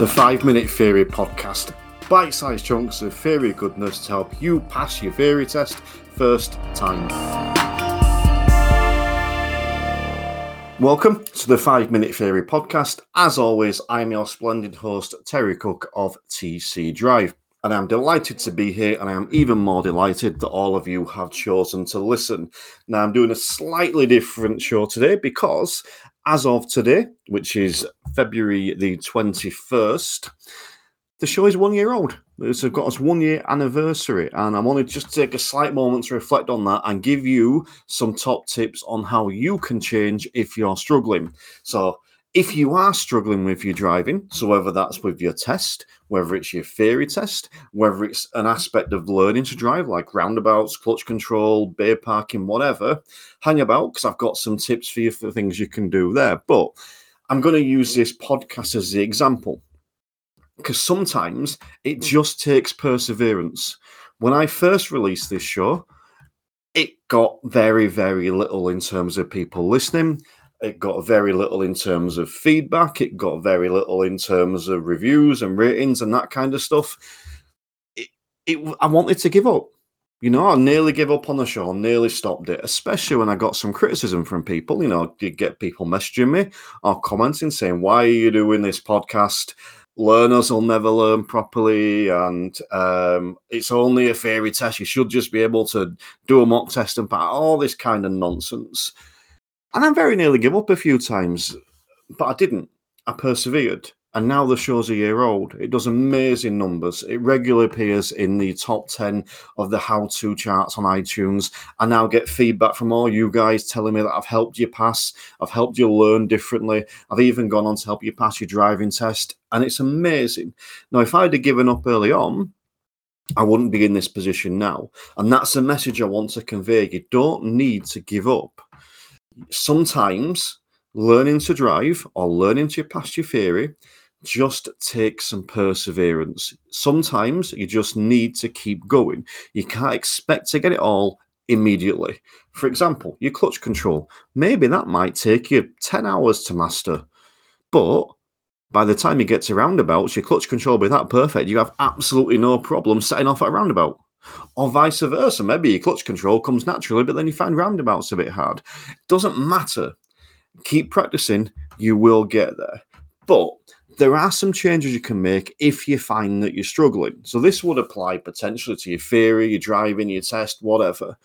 The 5 Minute Theory Podcast. Bite sized chunks of theory goodness to help you pass your theory test first time. Welcome to the 5 Minute Theory Podcast. As always, I'm your splendid host, Terry Cook of TC Drive. And I'm delighted to be here, and I am even more delighted that all of you have chosen to listen. Now, I'm doing a slightly different show today because as of today, which is February the 21st, the show is one year old. It's got its one year anniversary, and I want to just take a slight moment to reflect on that and give you some top tips on how you can change if you're struggling. So, if you are struggling with your driving, so whether that's with your test, whether it's your theory test, whether it's an aspect of learning to drive like roundabouts, clutch control, bay parking, whatever, hang about because I've got some tips for you for things you can do there. But I'm going to use this podcast as the example because sometimes it hmm. just takes perseverance. When I first released this show, it got very, very little in terms of people listening. It got very little in terms of feedback. It got very little in terms of reviews and ratings and that kind of stuff. It, it, I wanted to give up. You know, I nearly gave up on the show, nearly stopped it, especially when I got some criticism from people. You know, you get people messaging me or commenting saying, Why are you doing this podcast? Learners will never learn properly, and um, it's only a theory test. You should just be able to do a mock test and all this kind of nonsense. And I very nearly gave up a few times, but I didn't. I persevered. And now the show's a year old. It does amazing numbers. It regularly appears in the top 10 of the how to charts on iTunes. I now get feedback from all you guys telling me that I've helped you pass, I've helped you learn differently. I've even gone on to help you pass your driving test. And it's amazing. Now, if I'd have given up early on, I wouldn't be in this position now. And that's a message I want to convey. You don't need to give up sometimes learning to drive or learning to pass your theory just takes some perseverance. Sometimes you just need to keep going. You can't expect to get it all immediately. For example, your clutch control, maybe that might take you 10 hours to master, but by the time you get to roundabouts, your clutch control will be that perfect, you have absolutely no problem setting off at a roundabout. Or vice versa. Maybe your clutch control comes naturally, but then you find roundabouts a bit hard. Doesn't matter. Keep practicing, you will get there. But there are some changes you can make if you find that you're struggling. So this would apply potentially to your theory, your driving, your test, whatever.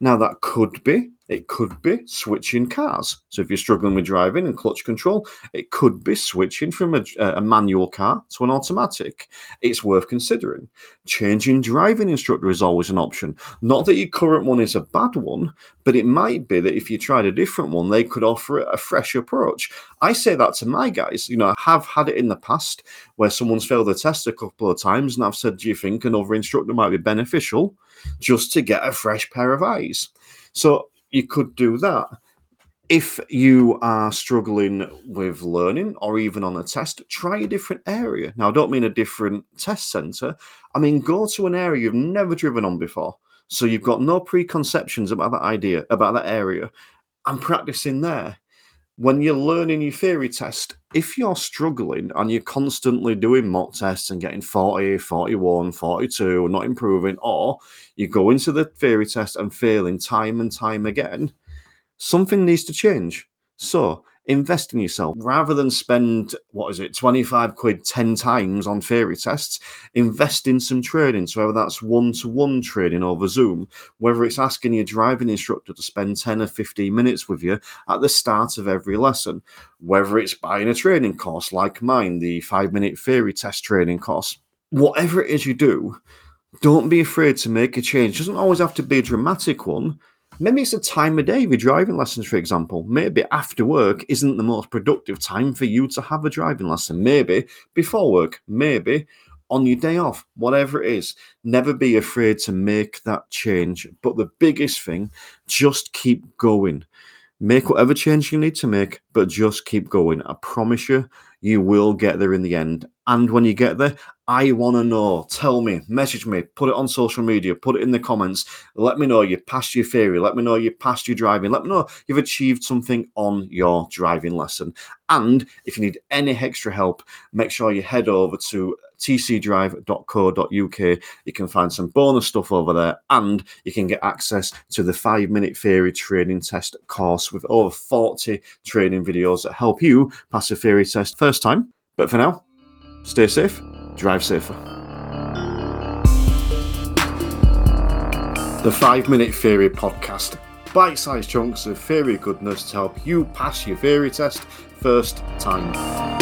Now that could be it could be switching cars. So if you're struggling with driving and clutch control, it could be switching from a, a, manual car to an automatic. It's worth considering. Changing driving instructor is always an option. Not that your current one is a bad one, but it might be that if you tried a different one, they could offer a fresh approach. I say that to my guys. You know, I have had it in the past where someone's failed the test a couple of times, and I've said, "Do you think another instructor might be beneficial?" Just to get a fresh pair of eyes. So you could do that. If you are struggling with learning or even on a test, try a different area. Now, I don't mean a different test center. I mean, go to an area you've never driven on before. So you've got no preconceptions about that idea, about that area, and practicing there when you're learning your theory test, if you're struggling and you're constantly doing mock tests and getting 40, 41, 42, not improving, or you go into the theory test and failing time and time again, something needs to change. So invest in yourself. Rather than spend what is it 25 quid 10 times on theory tests invest in some training so whether that's one-to-one training over zoom whether it's asking your driving instructor to spend 10 or 15 minutes with you at the start of every lesson whether it's buying a training course like mine the five minute theory test training course. Whatever it is you do don't be afraid to make a change. It doesn't always have to be a dramatic one Maybe it's a time of day with driving lessons, for example. Maybe after work isn't the most productive time for you to have a driving lesson. Maybe before work, maybe on your day off, whatever it is. Never be afraid to make that change. But the biggest thing, just keep going. Make whatever change you need to make, but just keep going. I promise you, you will get there in the end. And when you get there, I want to know. Tell me, message me, put it on social media, put it in the comments. Let me know you passed your theory. Let me know you passed your driving. Let me know you've achieved something on your driving lesson. And if you need any extra help, make sure you head over to tcdrive.co.uk. You can find some bonus stuff over there and you can get access to the five minute theory training test course with over 40 training videos that help you pass a theory test first time. But for now, stay safe, drive safer. The Five Minute Theory Podcast. Bite sized chunks of theory goodness to help you pass your theory test first time.